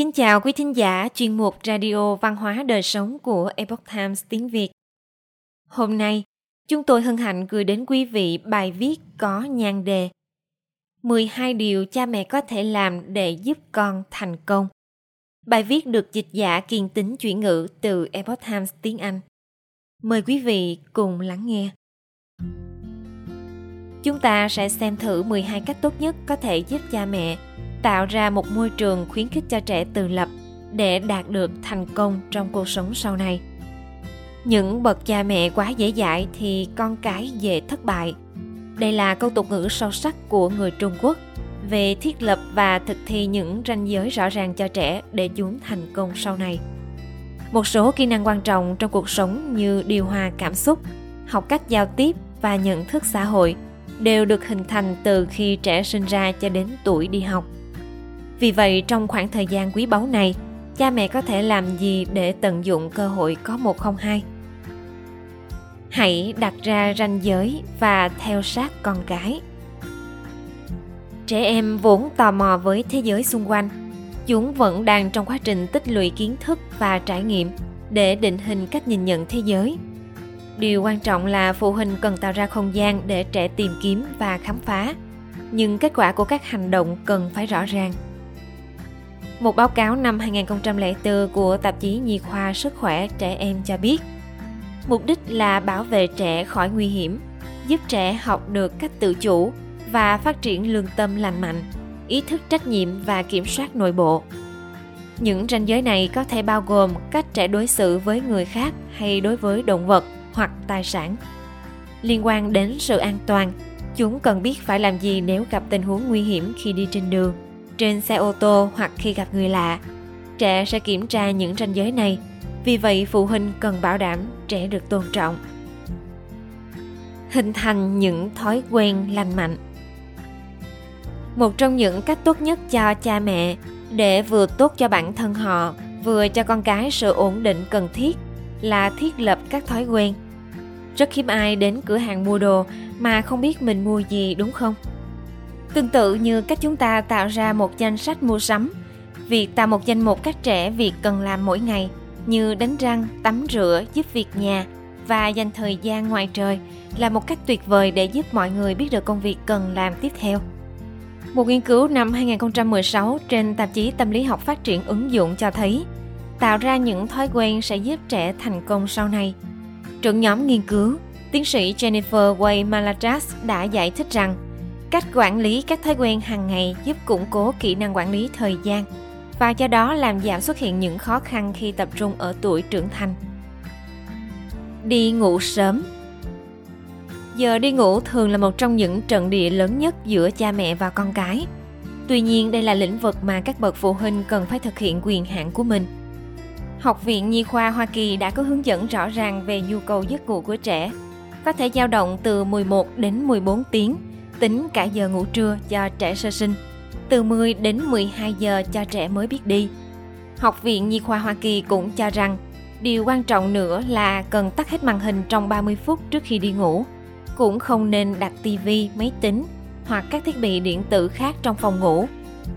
Kính chào quý thính giả chuyên mục Radio Văn hóa Đời Sống của Epoch Times tiếng Việt. Hôm nay, chúng tôi hân hạnh gửi đến quý vị bài viết có nhan đề 12 điều cha mẹ có thể làm để giúp con thành công. Bài viết được dịch giả kiên tính chuyển ngữ từ Epoch Times tiếng Anh. Mời quý vị cùng lắng nghe. Chúng ta sẽ xem thử 12 cách tốt nhất có thể giúp cha mẹ tạo ra một môi trường khuyến khích cho trẻ tự lập để đạt được thành công trong cuộc sống sau này. Những bậc cha mẹ quá dễ dãi thì con cái dễ thất bại. Đây là câu tục ngữ sâu sắc của người trung quốc về thiết lập và thực thi những ranh giới rõ ràng cho trẻ để chúng thành công sau này. Một số kỹ năng quan trọng trong cuộc sống như điều hòa cảm xúc, học cách giao tiếp và nhận thức xã hội đều được hình thành từ khi trẻ sinh ra cho đến tuổi đi học vì vậy trong khoảng thời gian quý báu này, cha mẹ có thể làm gì để tận dụng cơ hội có một không hai? Hãy đặt ra ranh giới và theo sát con cái. Trẻ em vốn tò mò với thế giới xung quanh. Chúng vẫn đang trong quá trình tích lũy kiến thức và trải nghiệm để định hình cách nhìn nhận thế giới. Điều quan trọng là phụ huynh cần tạo ra không gian để trẻ tìm kiếm và khám phá. Nhưng kết quả của các hành động cần phải rõ ràng một báo cáo năm 2004 của tạp chí Nhi khoa Sức khỏe trẻ em cho biết, mục đích là bảo vệ trẻ khỏi nguy hiểm, giúp trẻ học được cách tự chủ và phát triển lương tâm lành mạnh, ý thức trách nhiệm và kiểm soát nội bộ. Những ranh giới này có thể bao gồm cách trẻ đối xử với người khác hay đối với động vật hoặc tài sản. Liên quan đến sự an toàn, chúng cần biết phải làm gì nếu gặp tình huống nguy hiểm khi đi trên đường trên xe ô tô hoặc khi gặp người lạ. Trẻ sẽ kiểm tra những ranh giới này. Vì vậy, phụ huynh cần bảo đảm trẻ được tôn trọng. Hình thành những thói quen lành mạnh. Một trong những cách tốt nhất cho cha mẹ để vừa tốt cho bản thân họ, vừa cho con cái sự ổn định cần thiết là thiết lập các thói quen. Rất hiếm ai đến cửa hàng mua đồ mà không biết mình mua gì, đúng không? Tương tự như cách chúng ta tạo ra một danh sách mua sắm, việc tạo một danh mục các trẻ việc cần làm mỗi ngày như đánh răng, tắm rửa, giúp việc nhà và dành thời gian ngoài trời là một cách tuyệt vời để giúp mọi người biết được công việc cần làm tiếp theo. Một nghiên cứu năm 2016 trên tạp chí Tâm lý học phát triển ứng dụng cho thấy tạo ra những thói quen sẽ giúp trẻ thành công sau này. Trưởng nhóm nghiên cứu, tiến sĩ Jennifer Way Malajas đã giải thích rằng cách quản lý các thói quen hàng ngày giúp củng cố kỹ năng quản lý thời gian và do đó làm giảm xuất hiện những khó khăn khi tập trung ở tuổi trưởng thành. Đi ngủ sớm. Giờ đi ngủ thường là một trong những trận địa lớn nhất giữa cha mẹ và con cái. Tuy nhiên, đây là lĩnh vực mà các bậc phụ huynh cần phải thực hiện quyền hạn của mình. Học viện nhi khoa hoa kỳ đã có hướng dẫn rõ ràng về nhu cầu giấc ngủ của trẻ, có thể dao động từ 11 đến 14 tiếng tính cả giờ ngủ trưa cho trẻ sơ sinh, từ 10 đến 12 giờ cho trẻ mới biết đi. Học viện Nhi khoa Hoa Kỳ cũng cho rằng điều quan trọng nữa là cần tắt hết màn hình trong 30 phút trước khi đi ngủ. Cũng không nên đặt tivi, máy tính hoặc các thiết bị điện tử khác trong phòng ngủ.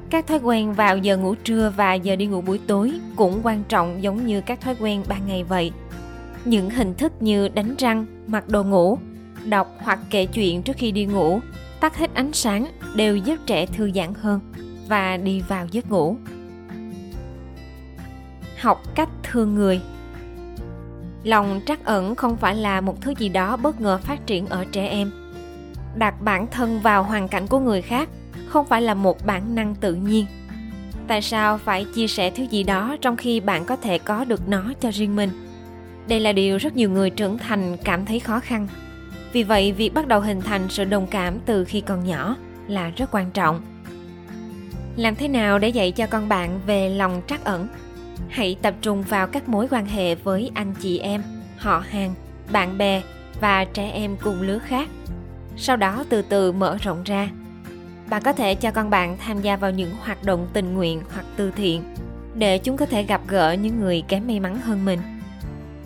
Các thói quen vào giờ ngủ trưa và giờ đi ngủ buổi tối cũng quan trọng giống như các thói quen ban ngày vậy. Những hình thức như đánh răng, mặc đồ ngủ, đọc hoặc kể chuyện trước khi đi ngủ tắt hết ánh sáng đều giúp trẻ thư giãn hơn và đi vào giấc ngủ. Học cách thương người. Lòng trắc ẩn không phải là một thứ gì đó bất ngờ phát triển ở trẻ em. Đặt bản thân vào hoàn cảnh của người khác không phải là một bản năng tự nhiên. Tại sao phải chia sẻ thứ gì đó trong khi bạn có thể có được nó cho riêng mình? Đây là điều rất nhiều người trưởng thành cảm thấy khó khăn vì vậy, việc bắt đầu hình thành sự đồng cảm từ khi còn nhỏ là rất quan trọng. Làm thế nào để dạy cho con bạn về lòng trắc ẩn? Hãy tập trung vào các mối quan hệ với anh chị em, họ hàng, bạn bè và trẻ em cùng lứa khác. Sau đó từ từ mở rộng ra. Bạn có thể cho con bạn tham gia vào những hoạt động tình nguyện hoặc từ thiện để chúng có thể gặp gỡ những người kém may mắn hơn mình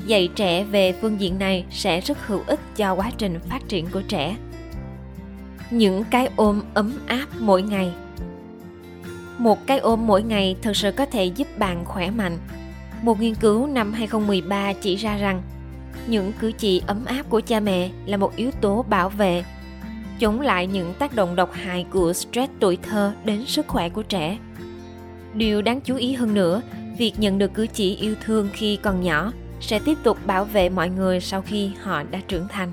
dạy trẻ về phương diện này sẽ rất hữu ích cho quá trình phát triển của trẻ những cái ôm ấm áp mỗi ngày Một cái ôm mỗi ngày thực sự có thể giúp bạn khỏe mạnh. Một nghiên cứu năm 2013 chỉ ra rằng những cử chỉ ấm áp của cha mẹ là một yếu tố bảo vệ chống lại những tác động độc hại của stress tuổi thơ đến sức khỏe của trẻ. Điều đáng chú ý hơn nữa, việc nhận được cử chỉ yêu thương khi còn nhỏ sẽ tiếp tục bảo vệ mọi người sau khi họ đã trưởng thành.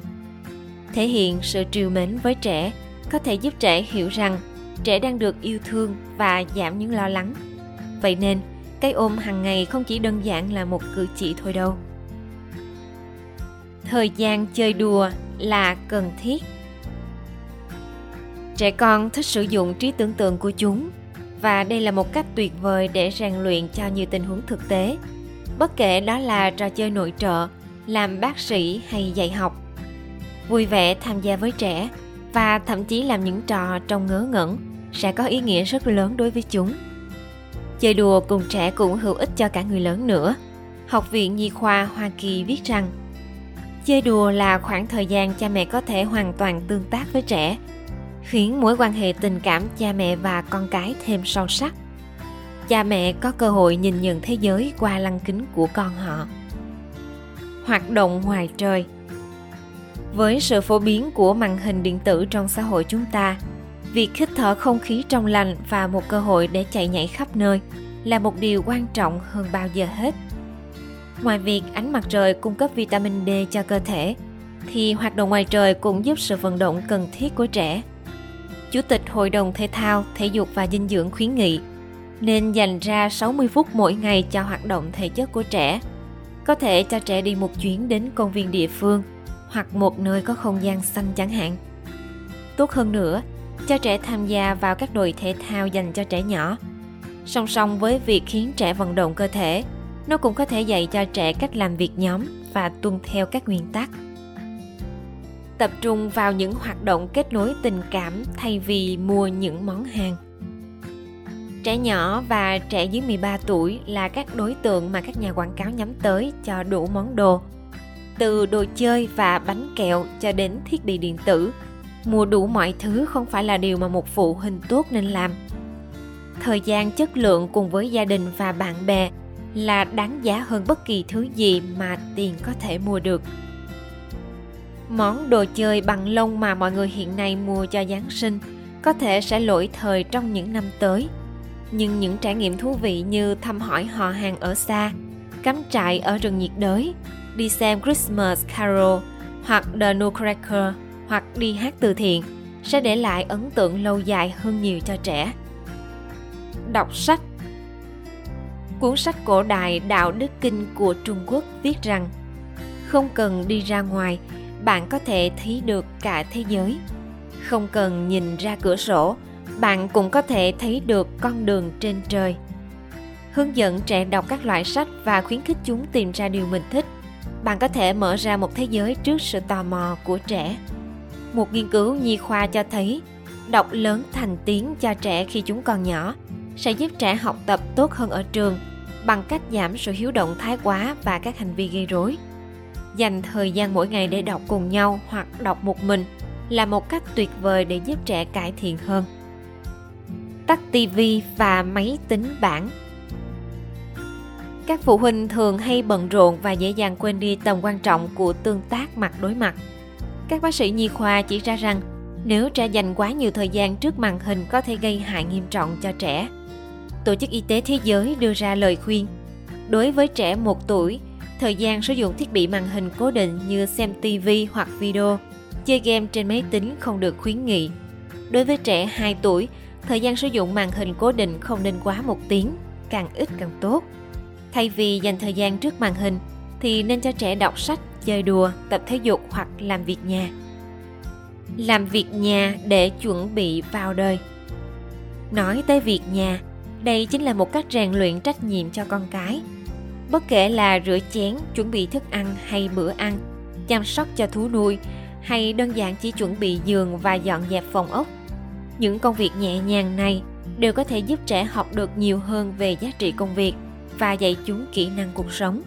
Thể hiện sự trìu mến với trẻ có thể giúp trẻ hiểu rằng trẻ đang được yêu thương và giảm những lo lắng. Vậy nên, cái ôm hàng ngày không chỉ đơn giản là một cử chỉ thôi đâu. Thời gian chơi đùa là cần thiết. Trẻ con thích sử dụng trí tưởng tượng của chúng và đây là một cách tuyệt vời để rèn luyện cho nhiều tình huống thực tế. Bất kể đó là trò chơi nội trợ, làm bác sĩ hay dạy học. Vui vẻ tham gia với trẻ và thậm chí làm những trò trông ngớ ngẩn sẽ có ý nghĩa rất lớn đối với chúng. Chơi đùa cùng trẻ cũng hữu ích cho cả người lớn nữa. Học viện Nhi khoa Hoa Kỳ viết rằng Chơi đùa là khoảng thời gian cha mẹ có thể hoàn toàn tương tác với trẻ, khiến mối quan hệ tình cảm cha mẹ và con cái thêm sâu sắc. Cha mẹ có cơ hội nhìn nhận thế giới qua lăng kính của con họ. Hoạt động ngoài trời. Với sự phổ biến của màn hình điện tử trong xã hội chúng ta, việc hít thở không khí trong lành và một cơ hội để chạy nhảy khắp nơi là một điều quan trọng hơn bao giờ hết. Ngoài việc ánh mặt trời cung cấp vitamin D cho cơ thể thì hoạt động ngoài trời cũng giúp sự vận động cần thiết của trẻ. Chủ tịch Hội đồng Thể thao, Thể dục và Dinh dưỡng khuyến nghị nên dành ra 60 phút mỗi ngày cho hoạt động thể chất của trẻ. Có thể cho trẻ đi một chuyến đến công viên địa phương hoặc một nơi có không gian xanh chẳng hạn. Tốt hơn nữa, cho trẻ tham gia vào các đội thể thao dành cho trẻ nhỏ. Song song với việc khiến trẻ vận động cơ thể, nó cũng có thể dạy cho trẻ cách làm việc nhóm và tuân theo các nguyên tắc. Tập trung vào những hoạt động kết nối tình cảm thay vì mua những món hàng. Trẻ nhỏ và trẻ dưới 13 tuổi là các đối tượng mà các nhà quảng cáo nhắm tới cho đủ món đồ. Từ đồ chơi và bánh kẹo cho đến thiết bị điện tử, mua đủ mọi thứ không phải là điều mà một phụ huynh tốt nên làm. Thời gian chất lượng cùng với gia đình và bạn bè là đáng giá hơn bất kỳ thứ gì mà tiền có thể mua được. Món đồ chơi bằng lông mà mọi người hiện nay mua cho giáng sinh có thể sẽ lỗi thời trong những năm tới nhưng những trải nghiệm thú vị như thăm hỏi họ hàng ở xa, cắm trại ở rừng nhiệt đới, đi xem christmas carol, hoặc the nutcracker, hoặc đi hát từ thiện, sẽ để lại ấn tượng lâu dài hơn nhiều cho trẻ. Đọc sách. Cuốn sách cổ đại đạo đức kinh của trung quốc viết rằng, không cần đi ra ngoài, bạn có thể thấy được cả thế giới. Không cần nhìn ra cửa sổ bạn cũng có thể thấy được con đường trên trời hướng dẫn trẻ đọc các loại sách và khuyến khích chúng tìm ra điều mình thích bạn có thể mở ra một thế giới trước sự tò mò của trẻ một nghiên cứu nhi khoa cho thấy, đọc lớn thành tiếng cho trẻ khi chúng còn nhỏ sẽ giúp trẻ học tập tốt hơn ở trường bằng cách giảm sự hiếu động thái quá và các hành vi gây rối. Dành thời gian mỗi ngày để đọc cùng nhau hoặc đọc một mình là một cách tuyệt vời để giúp trẻ cải thiện hơn. Tắt TV và máy tính bảng Các phụ huynh thường hay bận rộn và dễ dàng quên đi tầm quan trọng của tương tác mặt đối mặt. Các bác sĩ nhi khoa chỉ ra rằng nếu trẻ dành quá nhiều thời gian trước màn hình có thể gây hại nghiêm trọng cho trẻ Tổ chức Y tế Thế giới đưa ra lời khuyên. Đối với trẻ 1 tuổi, thời gian sử dụng thiết bị màn hình cố định như xem TV hoặc video, chơi game trên máy tính không được khuyến nghị. Đối với trẻ 2 tuổi, thời gian sử dụng màn hình cố định không nên quá một tiếng, càng ít càng tốt. Thay vì dành thời gian trước màn hình, thì nên cho trẻ đọc sách, chơi đùa, tập thể dục hoặc làm việc nhà. Làm việc nhà để chuẩn bị vào đời. Nói tới việc nhà, đây chính là một cách rèn luyện trách nhiệm cho con cái. Bất kể là rửa chén, chuẩn bị thức ăn hay bữa ăn, chăm sóc cho thú nuôi hay đơn giản chỉ chuẩn bị giường và dọn dẹp phòng ốc. Những công việc nhẹ nhàng này đều có thể giúp trẻ học được nhiều hơn về giá trị công việc và dạy chúng kỹ năng cuộc sống.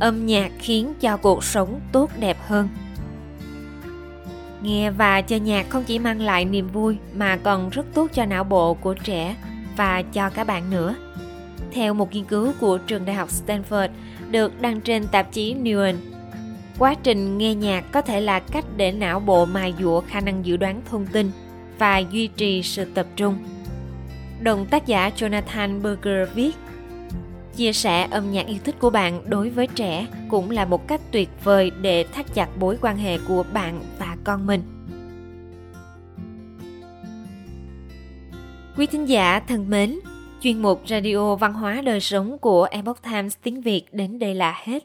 Âm nhạc khiến cho cuộc sống tốt đẹp hơn. Nghe và chơi nhạc không chỉ mang lại niềm vui mà còn rất tốt cho não bộ của trẻ và cho các bạn nữa. Theo một nghiên cứu của trường đại học Stanford được đăng trên tạp chí Newen, quá trình nghe nhạc có thể là cách để não bộ mài dũa khả năng dự đoán thông tin và duy trì sự tập trung. Đồng tác giả Jonathan Berger viết Chia sẻ âm nhạc yêu thích của bạn đối với trẻ cũng là một cách tuyệt vời để thắt chặt mối quan hệ của bạn và con mình. Quý thính giả thân mến, chuyên mục Radio Văn hóa Đời Sống của Epoch Times tiếng Việt đến đây là hết.